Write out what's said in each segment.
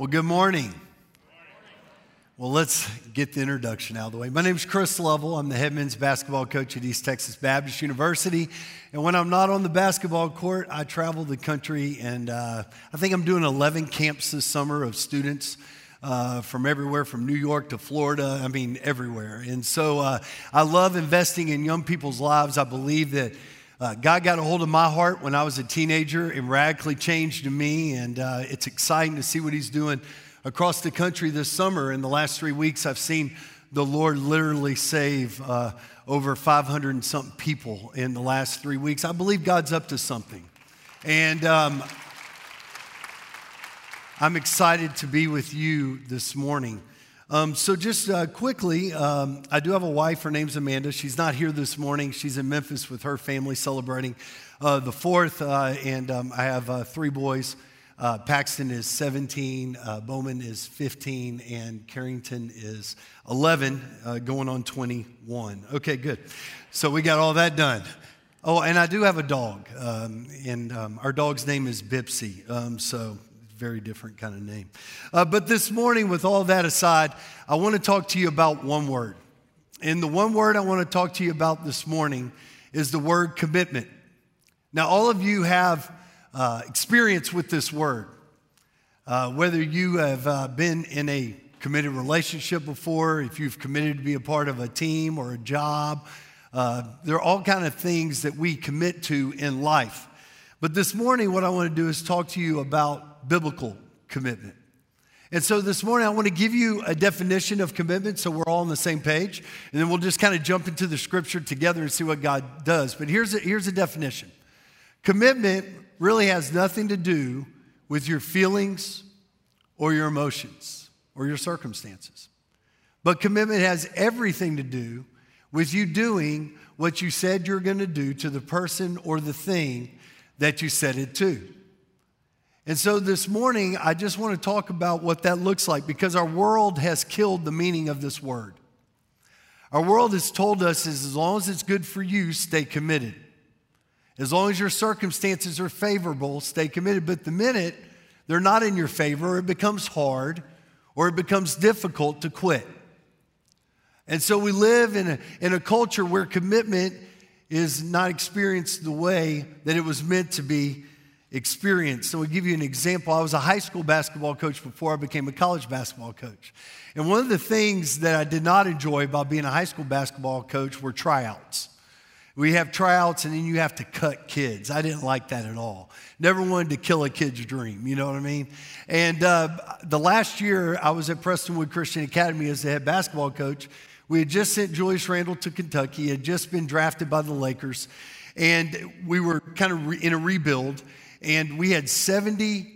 Well, good morning. Well, let's get the introduction out of the way. My name is Chris Lovell. I'm the head men's basketball coach at East Texas Baptist University. And when I'm not on the basketball court, I travel the country. And uh, I think I'm doing 11 camps this summer of students uh, from everywhere, from New York to Florida. I mean, everywhere. And so uh, I love investing in young people's lives. I believe that. Uh, God got a hold of my heart when I was a teenager and radically changed me, and uh, it's exciting to see what He's doing across the country this summer. In the last three weeks, I've seen the Lord literally save uh, over 500 and something people in the last three weeks. I believe God's up to something. And um, I'm excited to be with you this morning. Um, so, just uh, quickly, um, I do have a wife. Her name's Amanda. She's not here this morning. She's in Memphis with her family celebrating uh, the fourth. Uh, and um, I have uh, three boys. Uh, Paxton is 17, uh, Bowman is 15, and Carrington is 11, going on 21. Okay, good. So, we got all that done. Oh, and I do have a dog, um, and um, our dog's name is Bipsy. Um, so, very different kind of name. Uh, but this morning, with all that aside, I want to talk to you about one word. And the one word I want to talk to you about this morning is the word commitment. Now, all of you have uh, experience with this word. Uh, whether you have uh, been in a committed relationship before, if you've committed to be a part of a team or a job, uh, there are all kind of things that we commit to in life. But this morning, what I want to do is talk to you about biblical commitment. And so this morning, I want to give you a definition of commitment so we're all on the same page. And then we'll just kind of jump into the scripture together and see what God does. But here's a, here's a definition commitment really has nothing to do with your feelings or your emotions or your circumstances. But commitment has everything to do with you doing what you said you're going to do to the person or the thing that you said it to. And so this morning, I just want to talk about what that looks like because our world has killed the meaning of this word. Our world has told us as long as it's good for you, stay committed. As long as your circumstances are favorable, stay committed. But the minute they're not in your favor, it becomes hard or it becomes difficult to quit. And so we live in a, in a culture where commitment is not experienced the way that it was meant to be experience. So, I'll give you an example. I was a high school basketball coach before I became a college basketball coach. And one of the things that I did not enjoy about being a high school basketball coach were tryouts. We have tryouts and then you have to cut kids. I didn't like that at all. Never wanted to kill a kid's dream, you know what I mean? And uh, the last year I was at Prestonwood Christian Academy as the head basketball coach. We had just sent Julius Randle to Kentucky, had just been drafted by the Lakers, and we were kind of re- in a rebuild. And we had 70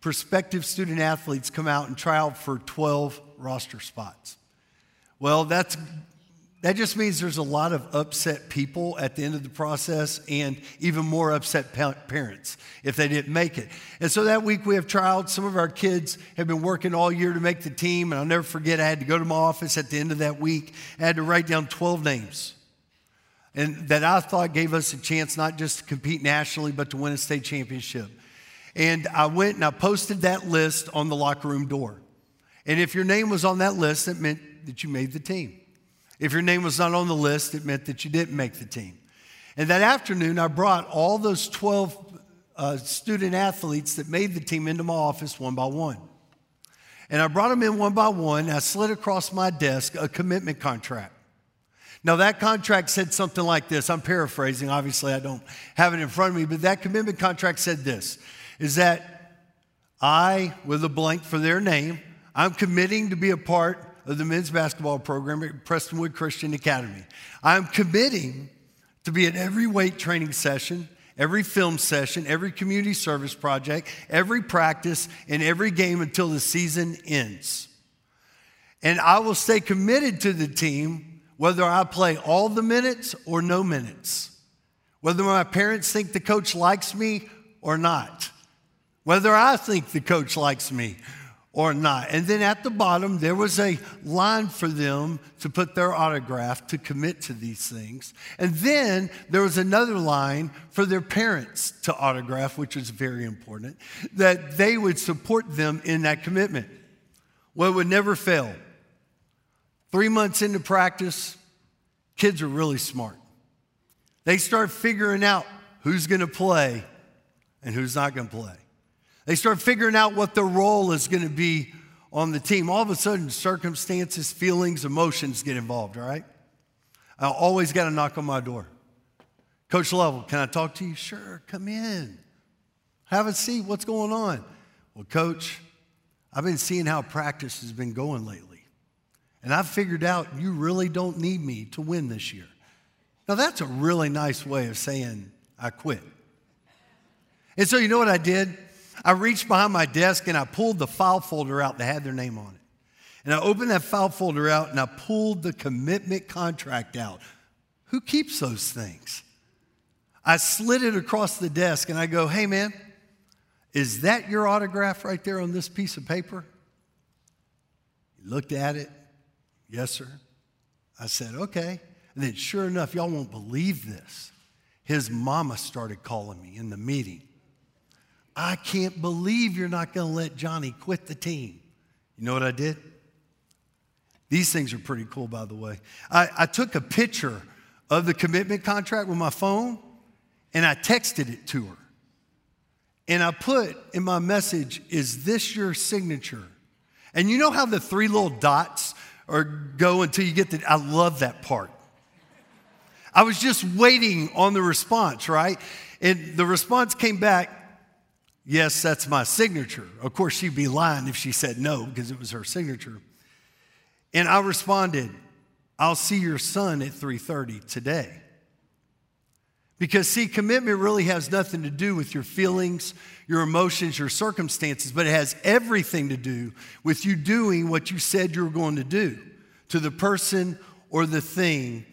prospective student athletes come out and try out for 12 roster spots. Well, that's that just means there's a lot of upset people at the end of the process and even more upset parents if they didn't make it. And so that week we have tryouts. Some of our kids have been working all year to make the team. And I'll never forget, I had to go to my office at the end of that week. I had to write down 12 names and that I thought gave us a chance not just to compete nationally, but to win a state championship. And I went and I posted that list on the locker room door. And if your name was on that list, it meant that you made the team. If your name was not on the list, it meant that you didn't make the team. And that afternoon, I brought all those 12 uh, student athletes that made the team into my office one by one. And I brought them in one by one. I slid across my desk a commitment contract. Now, that contract said something like this. I'm paraphrasing. Obviously, I don't have it in front of me, but that commitment contract said this is that I, with a blank for their name, I'm committing to be a part of the men's basketball program at Prestonwood Christian Academy. I'm committing to be at every weight training session, every film session, every community service project, every practice, and every game until the season ends. And I will stay committed to the team whether I play all the minutes or no minutes, whether my parents think the coach likes me or not, whether I think the coach likes me or not. And then at the bottom, there was a line for them to put their autograph to commit to these things. And then there was another line for their parents to autograph, which was very important, that they would support them in that commitment. Well, it would never fail. Three months into practice, kids are really smart. They start figuring out who's going to play and who's not going to play. They start figuring out what their role is going to be on the team. All of a sudden, circumstances, feelings, emotions get involved, all right? I always got to knock on my door. Coach Lovell, can I talk to you? Sure, come in. Have a seat. What's going on? Well, coach, I've been seeing how practice has been going lately. And I've figured out you really don't need me to win this year. Now, that's a really nice way of saying I quit. And so, you know what I did? I reached behind my desk and I pulled the file folder out that had their name on it. And I opened that file folder out and I pulled the commitment contract out. Who keeps those things? I slid it across the desk and I go, hey man, is that your autograph right there on this piece of paper? He looked at it. Yes, sir. I said, okay. And then, sure enough, y'all won't believe this. His mama started calling me in the meeting. I can't believe you're not going to let Johnny quit the team. You know what I did? These things are pretty cool, by the way. I, I took a picture of the commitment contract with my phone and I texted it to her. And I put in my message, Is this your signature? And you know how the three little dots are go until you get the, I love that part. I was just waiting on the response, right? And the response came back, Yes, that's my signature. Of course, she'd be lying if she said no because it was her signature. And I responded, I'll see your son at 3:30 today. Because see, commitment really has nothing to do with your feelings, your emotions, your circumstances, but it has everything to do with you doing what you said you were going to do to the person or the thing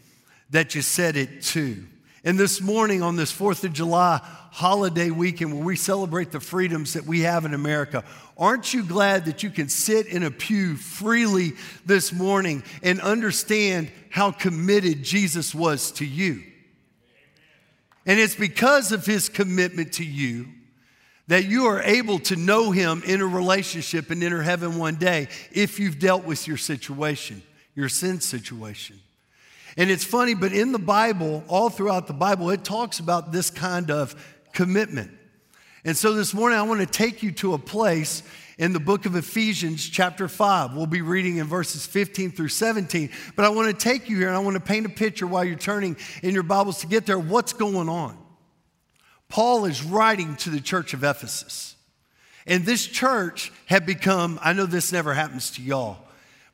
that you said it to. And this morning, on this 4th of July holiday weekend where we celebrate the freedoms that we have in America, aren't you glad that you can sit in a pew freely this morning and understand how committed Jesus was to you? And it's because of his commitment to you that you are able to know him in a relationship and enter heaven one day if you've dealt with your situation, your sin situation. And it's funny, but in the Bible, all throughout the Bible, it talks about this kind of commitment. And so this morning, I want to take you to a place in the book of Ephesians, chapter 5. We'll be reading in verses 15 through 17. But I want to take you here and I want to paint a picture while you're turning in your Bibles to get there what's going on. Paul is writing to the church of Ephesus. And this church had become, I know this never happens to y'all,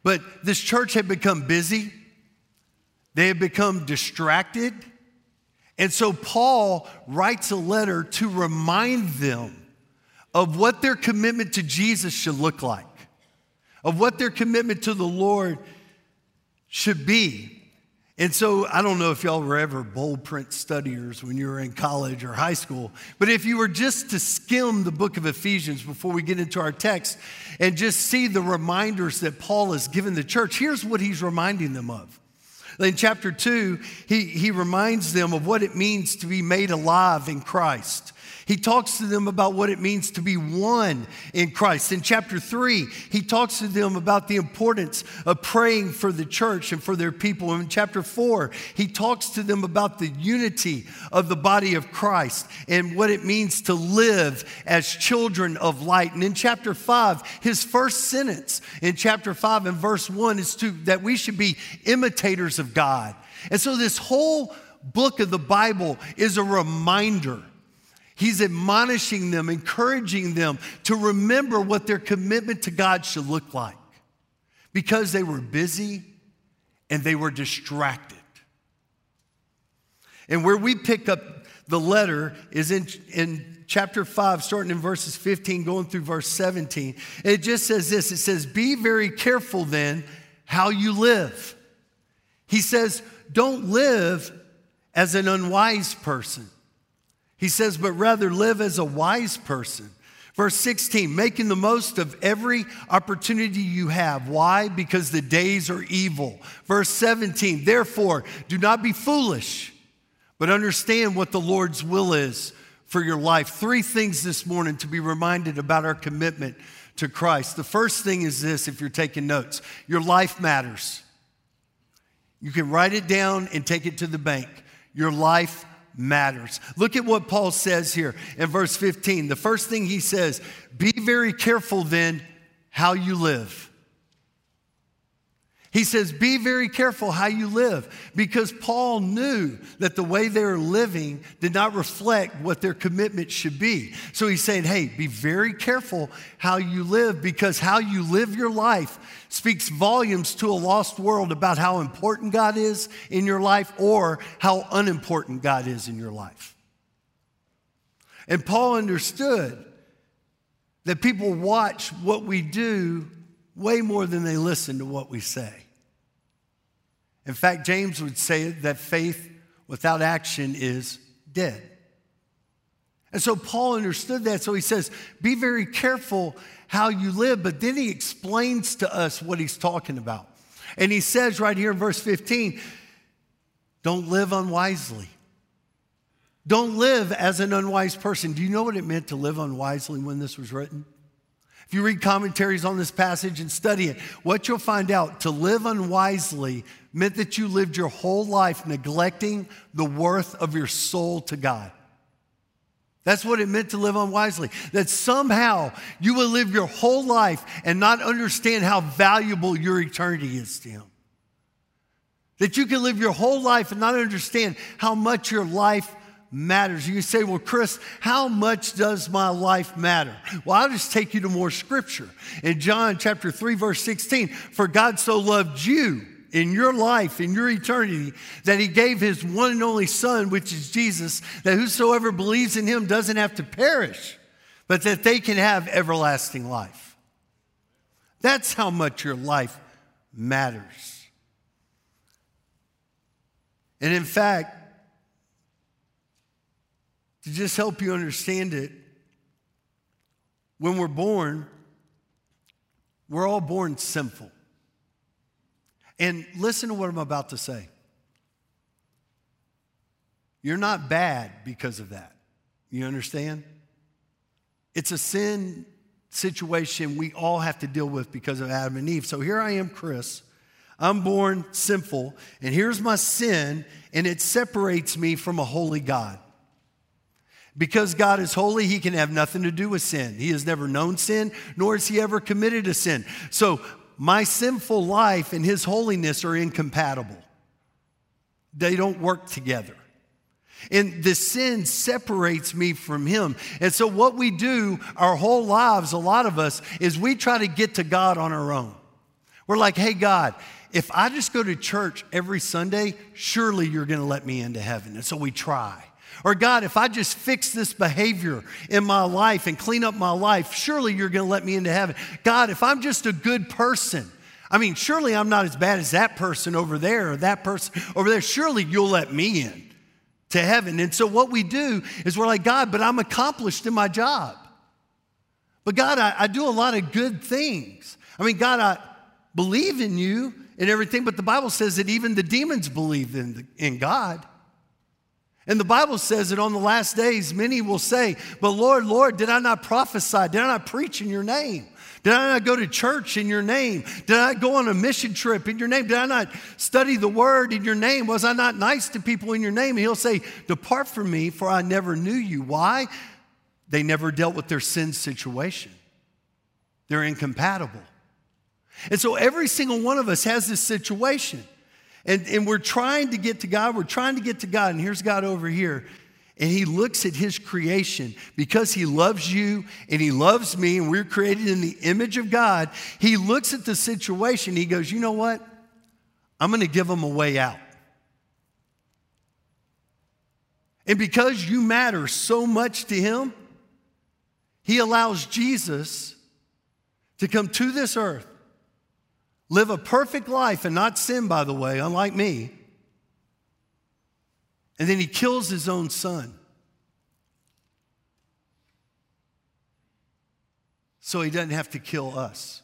but this church had become busy. They had become distracted. And so Paul writes a letter to remind them of what their commitment to Jesus should look like, of what their commitment to the Lord should be. And so I don't know if y'all were ever bold print studiers when you were in college or high school, but if you were just to skim the book of Ephesians before we get into our text and just see the reminders that Paul has given the church, here's what he's reminding them of. In chapter 2, he, he reminds them of what it means to be made alive in Christ. He talks to them about what it means to be one in Christ. In chapter three, he talks to them about the importance of praying for the church and for their people. In chapter four, he talks to them about the unity of the body of Christ and what it means to live as children of light. And in chapter five, his first sentence in chapter five and verse one is to, that we should be imitators of God. And so this whole book of the Bible is a reminder He's admonishing them, encouraging them to remember what their commitment to God should look like because they were busy and they were distracted. And where we pick up the letter is in, in chapter 5, starting in verses 15, going through verse 17. It just says this it says, Be very careful then how you live. He says, Don't live as an unwise person he says, but rather live as a wise person. Verse 16, making the most of every opportunity you have. Why? Because the days are evil. Verse 17, therefore, do not be foolish, but understand what the Lord's will is for your life. Three things this morning to be reminded about our commitment to Christ. The first thing is this if you're taking notes your life matters. You can write it down and take it to the bank. Your life matters. Look at what Paul says here in verse 15. The first thing he says, be very careful then how you live. He says, Be very careful how you live, because Paul knew that the way they were living did not reflect what their commitment should be. So he's saying, Hey, be very careful how you live, because how you live your life speaks volumes to a lost world about how important God is in your life or how unimportant God is in your life. And Paul understood that people watch what we do way more than they listen to what we say. In fact, James would say that faith without action is dead. And so Paul understood that. So he says, Be very careful how you live. But then he explains to us what he's talking about. And he says right here in verse 15, Don't live unwisely. Don't live as an unwise person. Do you know what it meant to live unwisely when this was written? If you read commentaries on this passage and study it, what you'll find out to live unwisely meant that you lived your whole life neglecting the worth of your soul to God. That's what it meant to live unwisely. That somehow you will live your whole life and not understand how valuable your eternity is to Him. That you can live your whole life and not understand how much your life matters. You say, Well, Chris, how much does my life matter? Well, I'll just take you to more scripture. In John chapter 3, verse 16, for God so loved you in your life, in your eternity, that he gave his one and only Son, which is Jesus, that whosoever believes in him doesn't have to perish, but that they can have everlasting life. That's how much your life matters. And in fact, to just help you understand it, when we're born, we're all born sinful. And listen to what I'm about to say. You're not bad because of that. You understand? It's a sin situation we all have to deal with because of Adam and Eve. So here I am, Chris. I'm born sinful, and here's my sin, and it separates me from a holy God. Because God is holy, he can have nothing to do with sin. He has never known sin, nor has he ever committed a sin. So my sinful life and his holiness are incompatible. They don't work together. And the sin separates me from him. And so, what we do our whole lives, a lot of us, is we try to get to God on our own. We're like, hey, God, if I just go to church every Sunday, surely you're going to let me into heaven. And so we try. Or, God, if I just fix this behavior in my life and clean up my life, surely you're going to let me into heaven. God, if I'm just a good person, I mean, surely I'm not as bad as that person over there or that person over there. Surely you'll let me in to heaven. And so, what we do is we're like, God, but I'm accomplished in my job. But, God, I, I do a lot of good things. I mean, God, I believe in you and everything, but the Bible says that even the demons believe in, the, in God. And the Bible says that on the last days, many will say, But Lord, Lord, did I not prophesy? Did I not preach in your name? Did I not go to church in your name? Did I go on a mission trip in your name? Did I not study the word in your name? Was I not nice to people in your name? And he'll say, Depart from me, for I never knew you. Why? They never dealt with their sin situation, they're incompatible. And so every single one of us has this situation. And, and we're trying to get to God. We're trying to get to God. And here's God over here. And he looks at his creation because he loves you and he loves me, and we're created in the image of God. He looks at the situation. He goes, You know what? I'm going to give them a way out. And because you matter so much to him, he allows Jesus to come to this earth live a perfect life and not sin, by the way, unlike me. And then he kills his own son. so he doesn't have to kill us.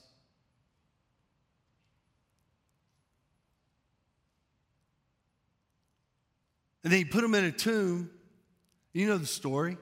And then he put him in a tomb. You know the story.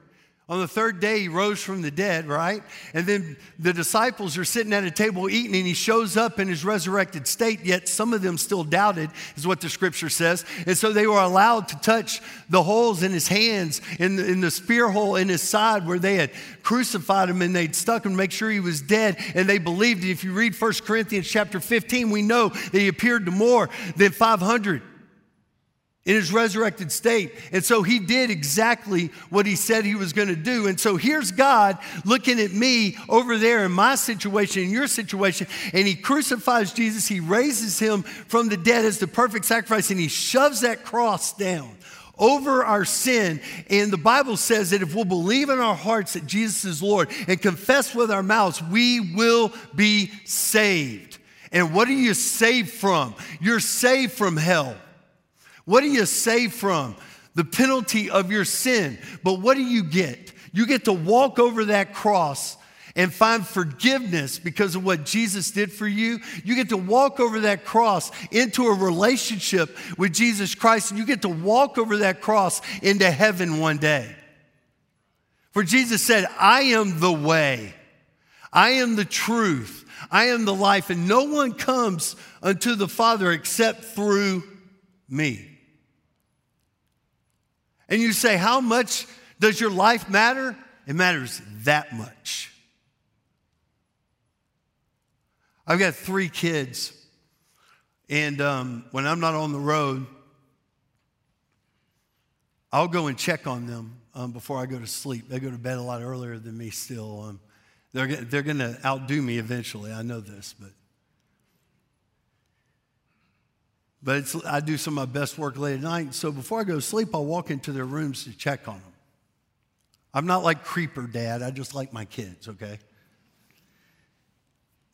On the third day, he rose from the dead, right? And then the disciples are sitting at a table eating, and he shows up in his resurrected state, yet some of them still doubted, is what the scripture says. And so they were allowed to touch the holes in his hands, in the, in the spear hole in his side where they had crucified him and they'd stuck him to make sure he was dead. And they believed. It. If you read 1 Corinthians chapter 15, we know that he appeared to more than 500 in his resurrected state. And so he did exactly what he said he was going to do. And so here's God looking at me over there in my situation, in your situation, and he crucifies Jesus. He raises him from the dead as the perfect sacrifice, and he shoves that cross down over our sin. And the Bible says that if we'll believe in our hearts that Jesus is Lord and confess with our mouths, we will be saved. And what are you saved from? You're saved from hell. What do you save from? The penalty of your sin. But what do you get? You get to walk over that cross and find forgiveness because of what Jesus did for you. You get to walk over that cross into a relationship with Jesus Christ, and you get to walk over that cross into heaven one day. For Jesus said, I am the way, I am the truth, I am the life, and no one comes unto the Father except through me. And you say, How much does your life matter? It matters that much. I've got three kids, and um, when I'm not on the road, I'll go and check on them um, before I go to sleep. They go to bed a lot earlier than me still. Um, they're, they're going to outdo me eventually. I know this, but But I do some of my best work late at night. So before I go to sleep, I'll walk into their rooms to check on them. I'm not like creeper dad, I just like my kids, okay?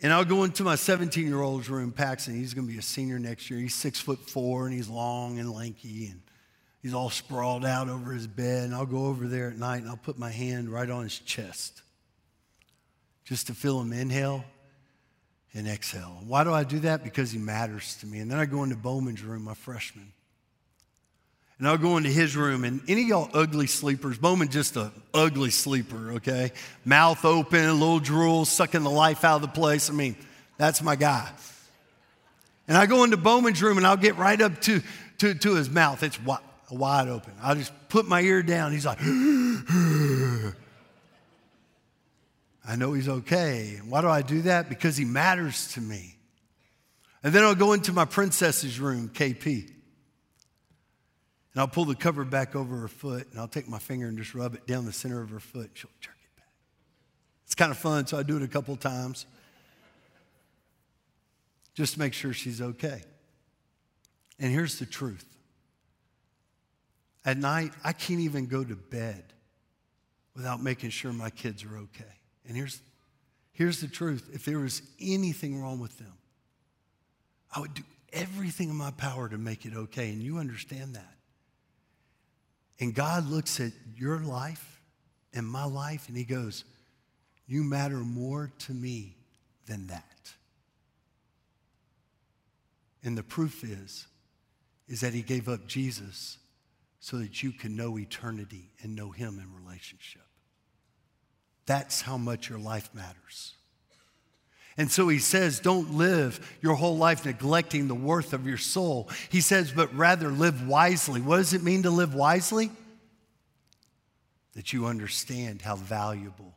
And I'll go into my 17 year old's room, Paxton. He's going to be a senior next year. He's six foot four and he's long and lanky and he's all sprawled out over his bed. And I'll go over there at night and I'll put my hand right on his chest just to feel him inhale and exhale. Why do I do that? Because he matters to me. And then I go into Bowman's room, my freshman. And I'll go into his room, and any of y'all ugly sleepers, Bowman just a ugly sleeper, okay? Mouth open, a little drool, sucking the life out of the place. I mean, that's my guy. And I go into Bowman's room, and I'll get right up to, to, to his mouth. It's wide, wide open. I'll just put my ear down. He's like, I know he's okay. Why do I do that? Because he matters to me. And then I'll go into my princess's room, KP. And I'll pull the cover back over her foot and I'll take my finger and just rub it down the center of her foot. And she'll jerk it back. It's kind of fun, so I do it a couple times just to make sure she's okay. And here's the truth at night, I can't even go to bed without making sure my kids are okay. And here's, here's the truth if there was anything wrong with them, I would do everything in my power to make it okay. And you understand that. And God looks at your life and my life and He goes, You matter more to me than that. And the proof is, is that He gave up Jesus so that you can know eternity and know Him in relationship. That's how much your life matters. And so he says, don't live your whole life neglecting the worth of your soul. He says, but rather live wisely. What does it mean to live wisely? That you understand how valuable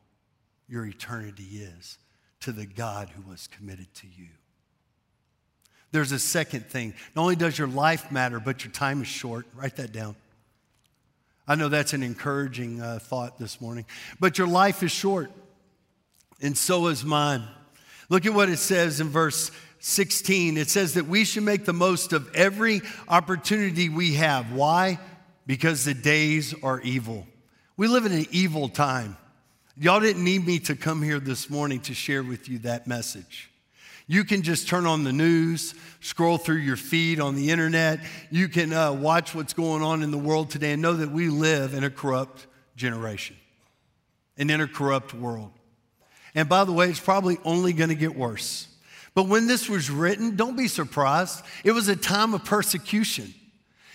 your eternity is to the God who was committed to you. There's a second thing. Not only does your life matter, but your time is short. Write that down. I know that's an encouraging uh, thought this morning. But your life is short, and so is mine. Look at what it says in verse 16. It says that we should make the most of every opportunity we have. Why? Because the days are evil. We live in an evil time. Y'all didn't need me to come here this morning to share with you that message. You can just turn on the news, scroll through your feed on the internet. You can uh, watch what's going on in the world today and know that we live in a corrupt generation, an in a corrupt world. And by the way, it's probably only going to get worse. But when this was written, don't be surprised. It was a time of persecution.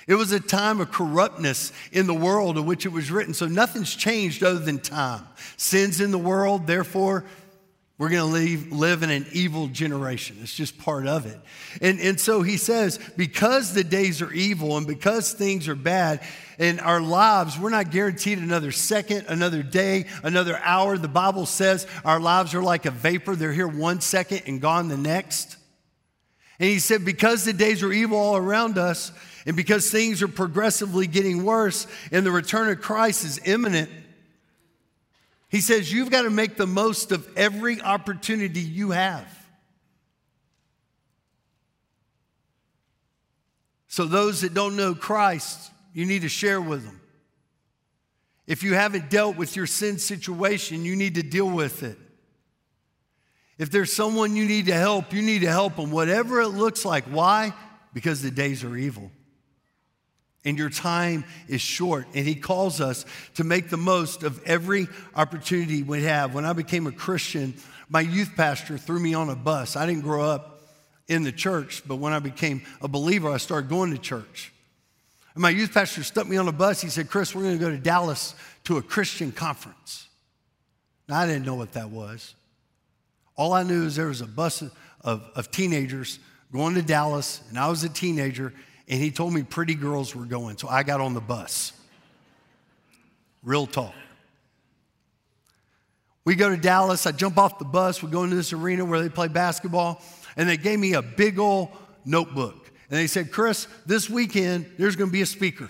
It was a time of corruptness in the world in which it was written. So nothing's changed other than time. Sin's in the world, therefore, we're going to live in an evil generation. It's just part of it. And, and so he says, because the days are evil and because things are bad in our lives, we're not guaranteed another second, another day, another hour. The Bible says our lives are like a vapor, they're here one second and gone the next. And he said, because the days are evil all around us, and because things are progressively getting worse, and the return of Christ is imminent, he says, You've got to make the most of every opportunity you have. So, those that don't know Christ, you need to share with them. If you haven't dealt with your sin situation, you need to deal with it. If there's someone you need to help, you need to help them, whatever it looks like. Why? Because the days are evil and your time is short. And he calls us to make the most of every opportunity we have. When I became a Christian, my youth pastor threw me on a bus. I didn't grow up in the church, but when I became a believer, I started going to church. And my youth pastor stuck me on a bus. He said, Chris, we're going to go to Dallas to a Christian conference. Now, I didn't know what that was. All I knew is there was a bus of, of teenagers going to Dallas, and I was a teenager, and he told me pretty girls were going, so I got on the bus. Real talk. We go to Dallas, I jump off the bus, we go into this arena where they play basketball, and they gave me a big old notebook. And they said, Chris, this weekend there's gonna be a speaker.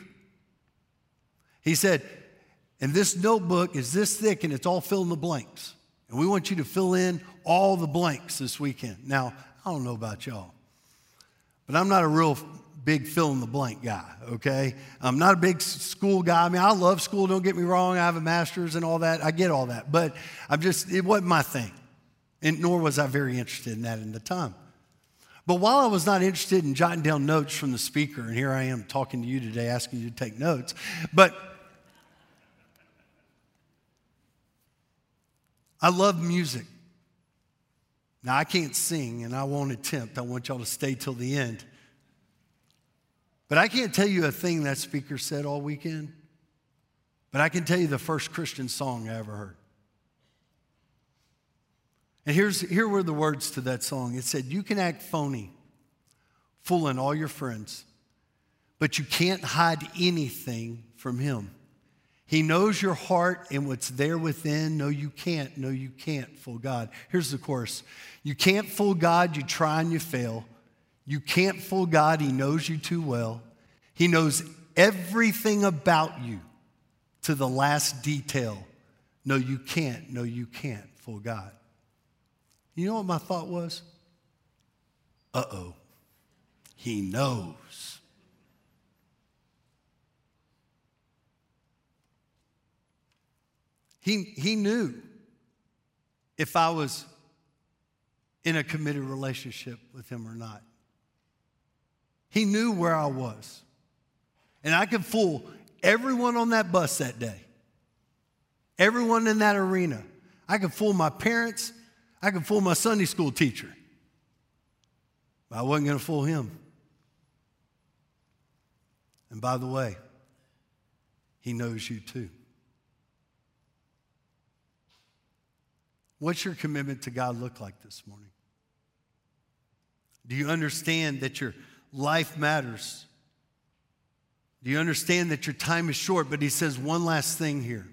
He said, and this notebook is this thick and it's all fill in the blanks. And we want you to fill in all the blanks this weekend. Now, I don't know about y'all, but I'm not a real big fill in the blank guy, okay? I'm not a big school guy. I mean, I love school, don't get me wrong. I have a master's and all that. I get all that. But I'm just, it wasn't my thing. And nor was I very interested in that in the time. But while I was not interested in jotting down notes from the speaker, and here I am talking to you today asking you to take notes, but I love music. Now, I can't sing and I won't attempt. I want y'all to stay till the end. But I can't tell you a thing that speaker said all weekend, but I can tell you the first Christian song I ever heard. And here's, here were the words to that song it said, You can act phony, fooling all your friends, but you can't hide anything from Him. He knows your heart and what's there within. No, you can't. No, you can't fool God. Here's the chorus You can't fool God, you try and you fail. You can't fool God, He knows you too well. He knows everything about you to the last detail. No, you can't. No, you can't fool God. You know what my thought was? Uh oh, He knows. He, he knew if I was in a committed relationship with him or not. He knew where I was. And I could fool everyone on that bus that day, everyone in that arena. I could fool my parents, I could fool my Sunday school teacher. But I wasn't going to fool him. And by the way, he knows you too. What's your commitment to God look like this morning? Do you understand that your life matters. Do you understand that your time is short? But he says one last thing here.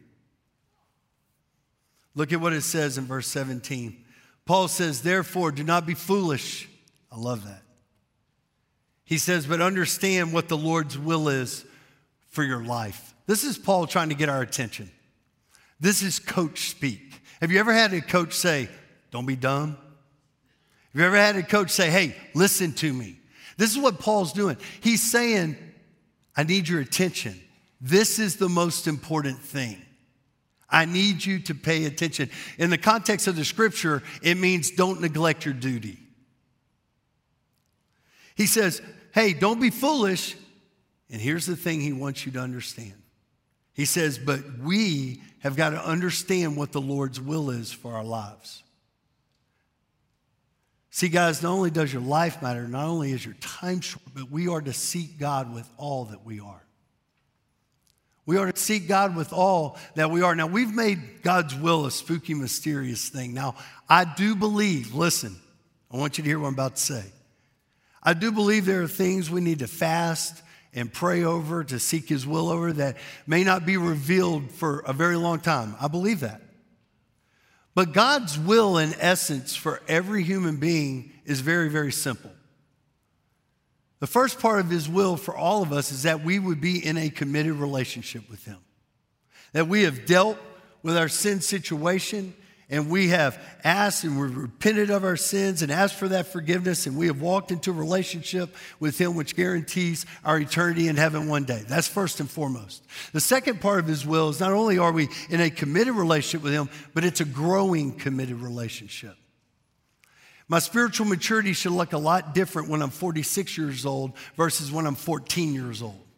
Look at what it says in verse 17. Paul says, Therefore, do not be foolish. I love that. He says, But understand what the Lord's will is for your life. This is Paul trying to get our attention. This is coach speak. Have you ever had a coach say, Don't be dumb? Have you ever had a coach say, Hey, listen to me? This is what Paul's doing. He's saying, I need your attention. This is the most important thing. I need you to pay attention. In the context of the scripture, it means don't neglect your duty. He says, Hey, don't be foolish. And here's the thing he wants you to understand. He says, But we have got to understand what the Lord's will is for our lives. See, guys, not only does your life matter, not only is your time short, but we are to seek God with all that we are. We are to seek God with all that we are. Now, we've made God's will a spooky, mysterious thing. Now, I do believe, listen, I want you to hear what I'm about to say. I do believe there are things we need to fast and pray over, to seek His will over that may not be revealed for a very long time. I believe that. But God's will, in essence, for every human being is very, very simple. The first part of His will for all of us is that we would be in a committed relationship with Him, that we have dealt with our sin situation and we have asked and we've repented of our sins and asked for that forgiveness, and we have walked into a relationship with Him which guarantees our eternity in heaven one day. That's first and foremost. The second part of His will is not only are we in a committed relationship with Him, but it's a growing committed relationship. My spiritual maturity should look a lot different when I'm 46 years old versus when I'm 14 years old.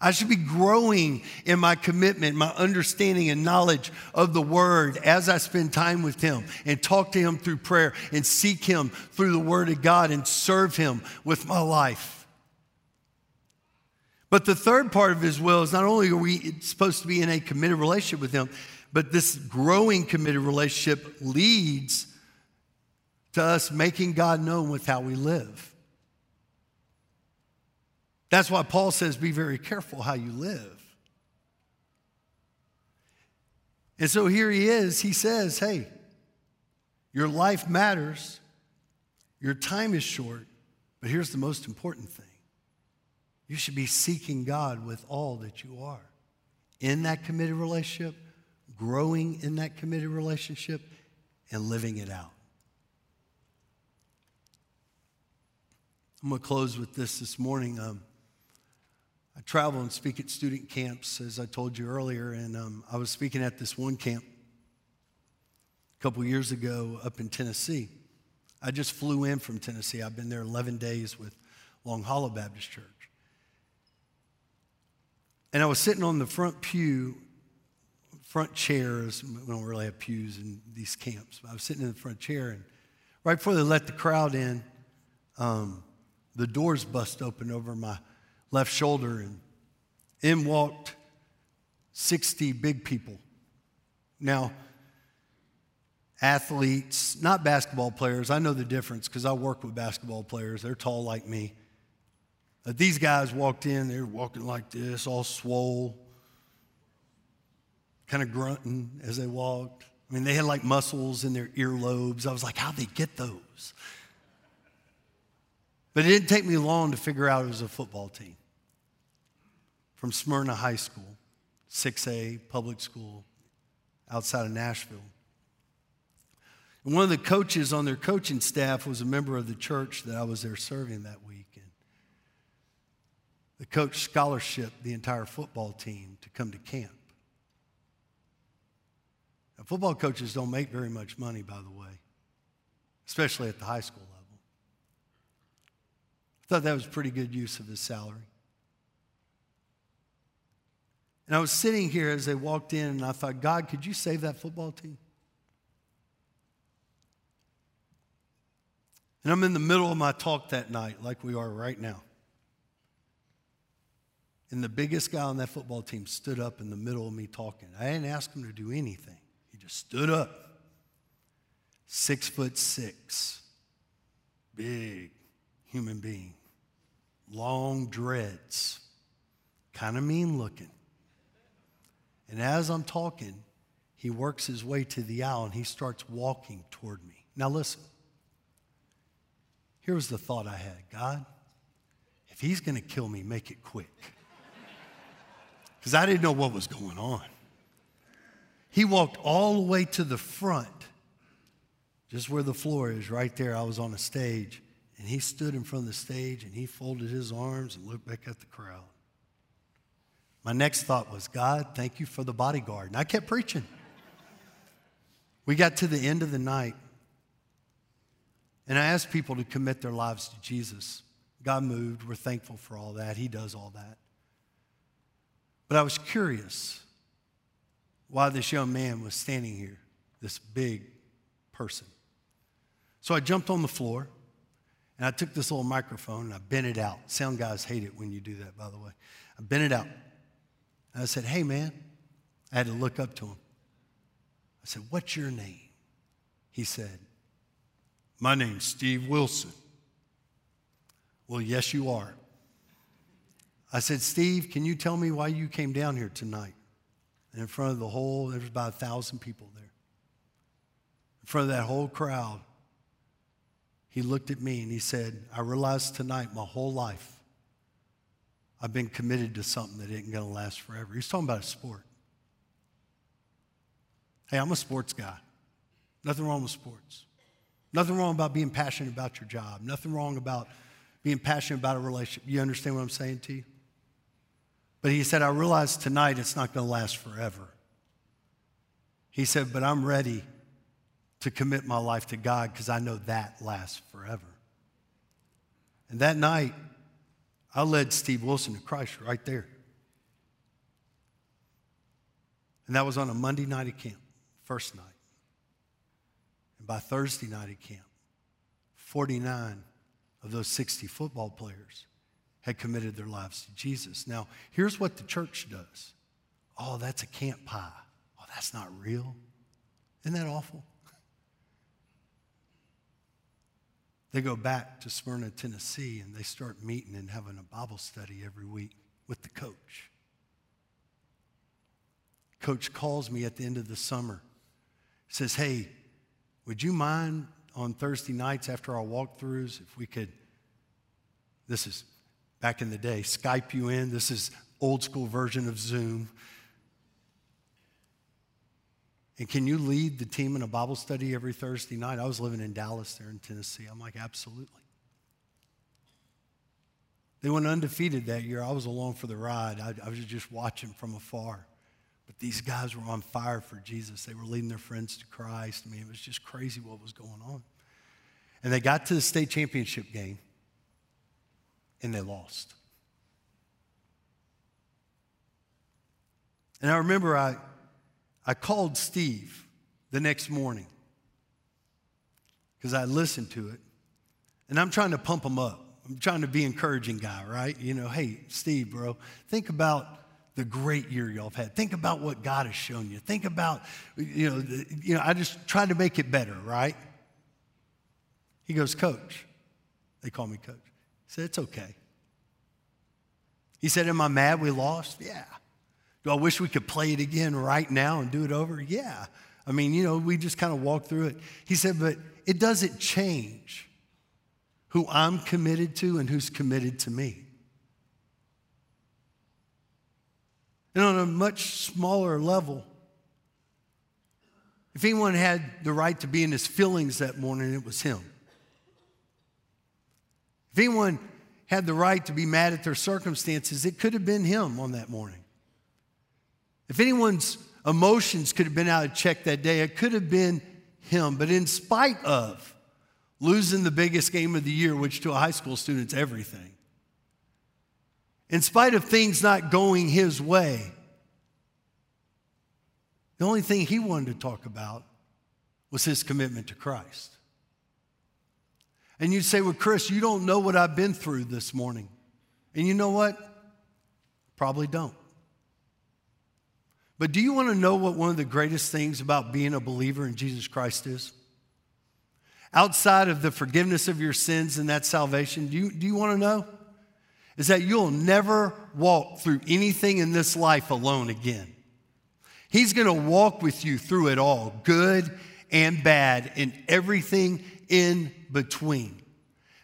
I should be growing in my commitment, my understanding and knowledge of the Word as I spend time with Him and talk to Him through prayer and seek Him through the Word of God and serve Him with my life. But the third part of His will is not only are we supposed to be in a committed relationship with Him, but this growing committed relationship leads to us making God known with how we live. That's why Paul says, be very careful how you live. And so here he is. He says, hey, your life matters, your time is short, but here's the most important thing you should be seeking God with all that you are in that committed relationship, growing in that committed relationship, and living it out. I'm going to close with this this morning. Um, I travel and speak at student camps, as I told you earlier, and um, I was speaking at this one camp a couple years ago up in Tennessee. I just flew in from Tennessee. I've been there 11 days with Long Hollow Baptist Church. And I was sitting on the front pew, front chairs. We don't really have pews in these camps. I was sitting in the front chair, and right before they let the crowd in, um, the doors bust open over my left shoulder, and in walked 60 big people. Now, athletes, not basketball players, I know the difference because I work with basketball players. They're tall like me. Uh, these guys walked in, they were walking like this, all swole, kind of grunting as they walked. I mean, they had like muscles in their earlobes. I was like, how'd they get those? But it didn't take me long to figure out it was a football team from Smyrna High School, 6A public school outside of Nashville. And one of the coaches on their coaching staff was a member of the church that I was there serving that week. And the coach scholarship the entire football team to come to camp. Now, football coaches don't make very much money, by the way, especially at the high school level. I thought that was pretty good use of his salary. And I was sitting here as they walked in, and I thought, God, could you save that football team? And I'm in the middle of my talk that night, like we are right now. And the biggest guy on that football team stood up in the middle of me talking. I didn't ask him to do anything, he just stood up. Six foot six, big human being, long dreads, kind of mean looking. And as I'm talking, he works his way to the aisle and he starts walking toward me. Now, listen. Here was the thought I had God, if he's going to kill me, make it quick. Because I didn't know what was going on. He walked all the way to the front, just where the floor is, right there. I was on a stage. And he stood in front of the stage and he folded his arms and looked back at the crowd. My next thought was, God, thank you for the bodyguard. And I kept preaching. We got to the end of the night, and I asked people to commit their lives to Jesus. God moved. We're thankful for all that. He does all that. But I was curious why this young man was standing here, this big person. So I jumped on the floor and I took this little microphone and I bent it out. Sound guys hate it when you do that, by the way. I bent it out. I said, Hey, man. I had to look up to him. I said, What's your name? He said, My name's Steve Wilson. Well, yes, you are. I said, Steve, can you tell me why you came down here tonight? And in front of the whole, there was about a thousand people there. In front of that whole crowd, he looked at me and he said, I realized tonight my whole life I've been committed to something that isn't going to last forever. He's talking about a sport. Hey, I'm a sports guy. Nothing wrong with sports. Nothing wrong about being passionate about your job. Nothing wrong about being passionate about a relationship. You understand what I'm saying to you? But he said, I realize tonight it's not going to last forever. He said, but I'm ready to commit my life to God because I know that lasts forever. And that night, I led Steve Wilson to Christ right there. And that was on a Monday night at camp, first night. And by Thursday night at camp, 49 of those 60 football players had committed their lives to Jesus. Now, here's what the church does oh, that's a camp pie. Oh, that's not real. Isn't that awful? They go back to Smyrna, Tennessee, and they start meeting and having a Bible study every week with the coach. Coach calls me at the end of the summer, says, Hey, would you mind on Thursday nights after our walkthroughs if we could? This is back in the day, Skype you in. This is old school version of Zoom. And can you lead the team in a Bible study every Thursday night? I was living in Dallas there in Tennessee. I'm like, absolutely. They went undefeated that year. I was along for the ride. I, I was just watching from afar. But these guys were on fire for Jesus. They were leading their friends to Christ. I mean, it was just crazy what was going on. And they got to the state championship game, and they lost. And I remember I, I called Steve the next morning because I listened to it. And I'm trying to pump him up. I'm trying to be encouraging guy, right? You know, hey, Steve, bro, think about the great year y'all have had. Think about what God has shown you. Think about, you know, the, you know, I just tried to make it better, right? He goes, Coach. They call me Coach. He said, It's okay. He said, Am I mad we lost? Yeah. Do I wish we could play it again right now and do it over? Yeah. I mean, you know, we just kind of walk through it. He said, But it doesn't change who I'm committed to and who's committed to me. And on a much smaller level, if anyone had the right to be in his feelings that morning, it was him. If anyone had the right to be mad at their circumstances, it could have been him on that morning. If anyone's emotions could have been out of check that day, it could have been him. But in spite of losing the biggest game of the year, which to a high school student's everything, in spite of things not going his way, the only thing he wanted to talk about was his commitment to Christ. And you'd say, Well, Chris, you don't know what I've been through this morning. And you know what? Probably don't. But do you want to know what one of the greatest things about being a believer in Jesus Christ is? Outside of the forgiveness of your sins and that salvation, do you, do you want to know? Is that you'll never walk through anything in this life alone again. He's going to walk with you through it all, good and bad, and everything in between.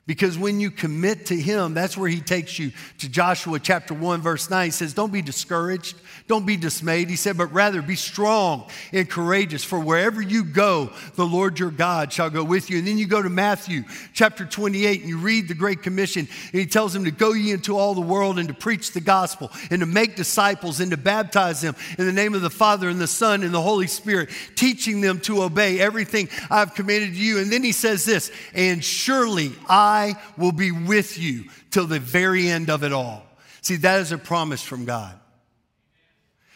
Because when you commit to Him, that's where He takes you to Joshua chapter 1, verse 9. He says, Don't be discouraged, don't be dismayed. He said, But rather be strong and courageous, for wherever you go, the Lord your God shall go with you. And then you go to Matthew chapter 28 and you read the Great Commission, and He tells them to go ye into all the world and to preach the gospel and to make disciples and to baptize them in the name of the Father and the Son and the Holy Spirit, teaching them to obey everything I've commanded you. And then He says this, And surely I I will be with you till the very end of it all. See, that is a promise from God.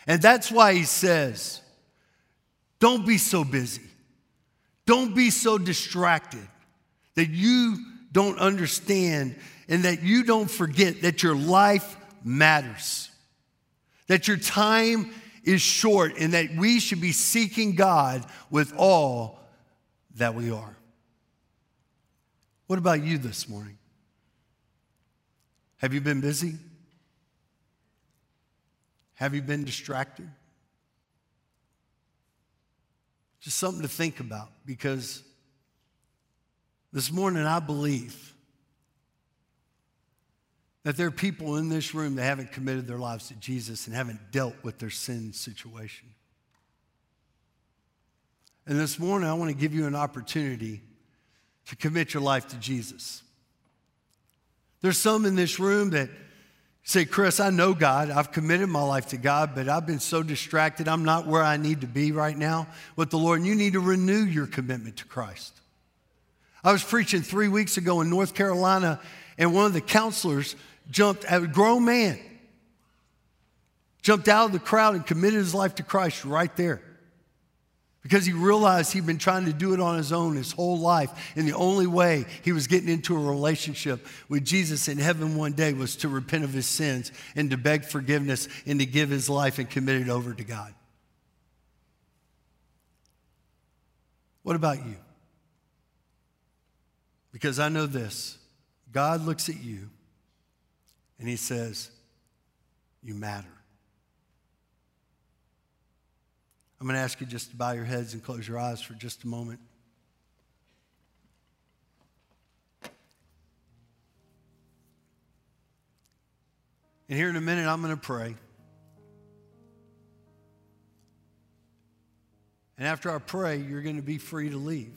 And that's why he says, don't be so busy. Don't be so distracted. that you don't understand and that you don't forget that your life matters, that your time is short, and that we should be seeking God with all that we are. What about you this morning? Have you been busy? Have you been distracted? Just something to think about because this morning I believe that there are people in this room that haven't committed their lives to Jesus and haven't dealt with their sin situation. And this morning I want to give you an opportunity to commit your life to Jesus. There's some in this room that say, Chris, I know God. I've committed my life to God, but I've been so distracted. I'm not where I need to be right now with the Lord. And you need to renew your commitment to Christ. I was preaching three weeks ago in North Carolina, and one of the counselors jumped, a grown man, jumped out of the crowd and committed his life to Christ right there because he realized he'd been trying to do it on his own his whole life. And the only way he was getting into a relationship with Jesus in heaven one day was to repent of his sins and to beg forgiveness and to give his life and commit it over to God. What about you? Because I know this God looks at you and he says, You matter. I'm going to ask you just to bow your heads and close your eyes for just a moment. And here in a minute, I'm going to pray. And after I pray, you're going to be free to leave.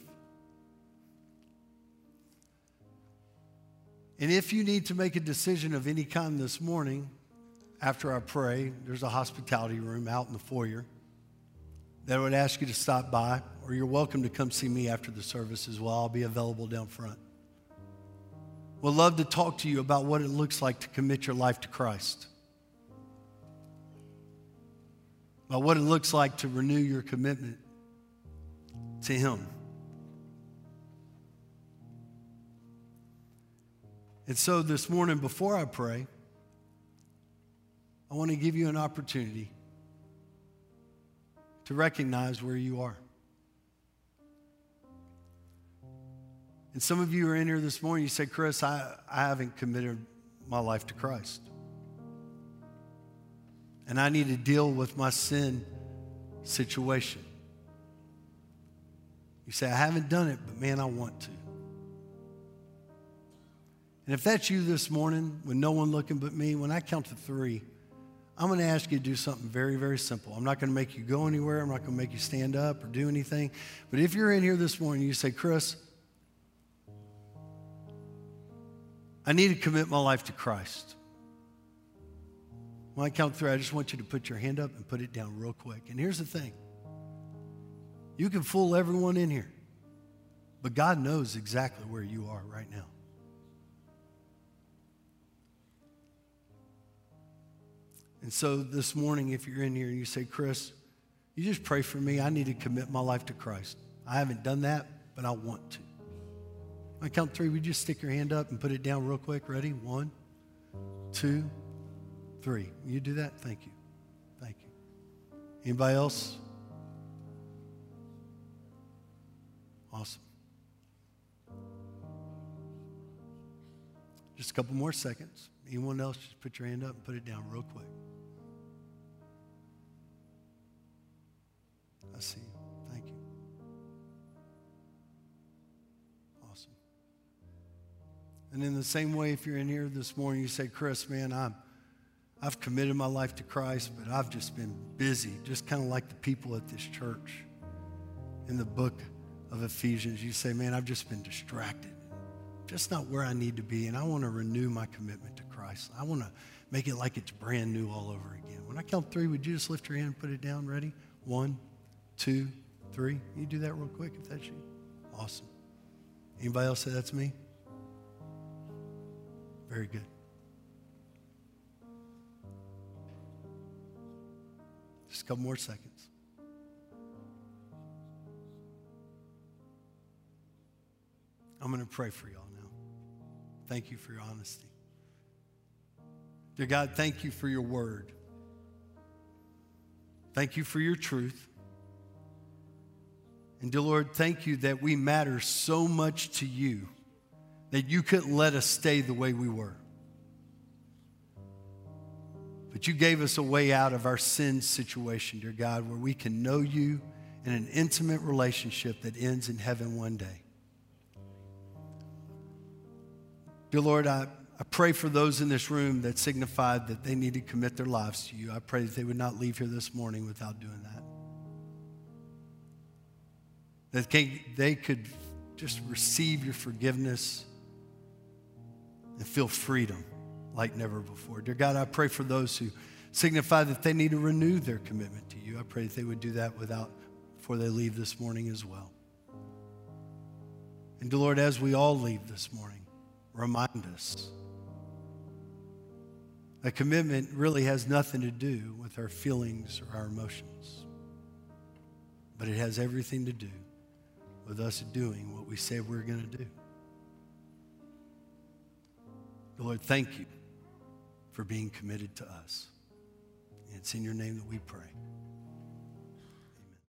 And if you need to make a decision of any kind this morning, after I pray, there's a hospitality room out in the foyer that I would ask you to stop by, or you're welcome to come see me after the service as well. I'll be available down front. We'd love to talk to you about what it looks like to commit your life to Christ, about what it looks like to renew your commitment to Him. And so this morning, before I pray, I want to give you an opportunity to recognize where you are. And some of you are in here this morning, you say, Chris, I, I haven't committed my life to Christ. And I need to deal with my sin situation. You say, I haven't done it, but man, I want to. And if that's you this morning, with no one looking but me, when I count to three, I'm going to ask you to do something very, very simple. I'm not going to make you go anywhere. I'm not going to make you stand up or do anything. But if you're in here this morning, you say, Chris, I need to commit my life to Christ. When I count three, I just want you to put your hand up and put it down real quick. And here's the thing you can fool everyone in here, but God knows exactly where you are right now. And so this morning, if you're in here and you say, Chris, you just pray for me. I need to commit my life to Christ. I haven't done that, but I want to. I count three. You just stick your hand up and put it down real quick? Ready? One, two, three. You do that? Thank you. Thank you. Anybody else? Awesome. Just a couple more seconds. Anyone else, just put your hand up and put it down real quick. See. Thank you. Awesome. And in the same way, if you're in here this morning, you say, Chris, man, I'm, I've committed my life to Christ, but I've just been busy, just kind of like the people at this church. In the book of Ephesians, you say, man, I've just been distracted, just not where I need to be, and I want to renew my commitment to Christ. I want to make it like it's brand new all over again. When I count three, would you just lift your hand and put it down? Ready? One, two, three. You do that real quick if that's you. Awesome. Anybody else say that's me? Very good. Just a couple more seconds. I'm going to pray for y'all now. Thank you for your honesty. Dear God, thank you for your word. Thank you for your truth. And dear Lord, thank you that we matter so much to you that you couldn't let us stay the way we were. But you gave us a way out of our sin situation, dear God, where we can know you in an intimate relationship that ends in heaven one day. Dear Lord, I, I pray for those in this room that signified that they need to commit their lives to you. I pray that they would not leave here this morning without doing that. That they could just receive your forgiveness and feel freedom like never before. Dear God, I pray for those who signify that they need to renew their commitment to you. I pray that they would do that without before they leave this morning as well. And dear Lord, as we all leave this morning, remind us that commitment really has nothing to do with our feelings or our emotions, but it has everything to do with us doing what we say we're going to do. Lord, thank you for being committed to us. It's in your name that we pray.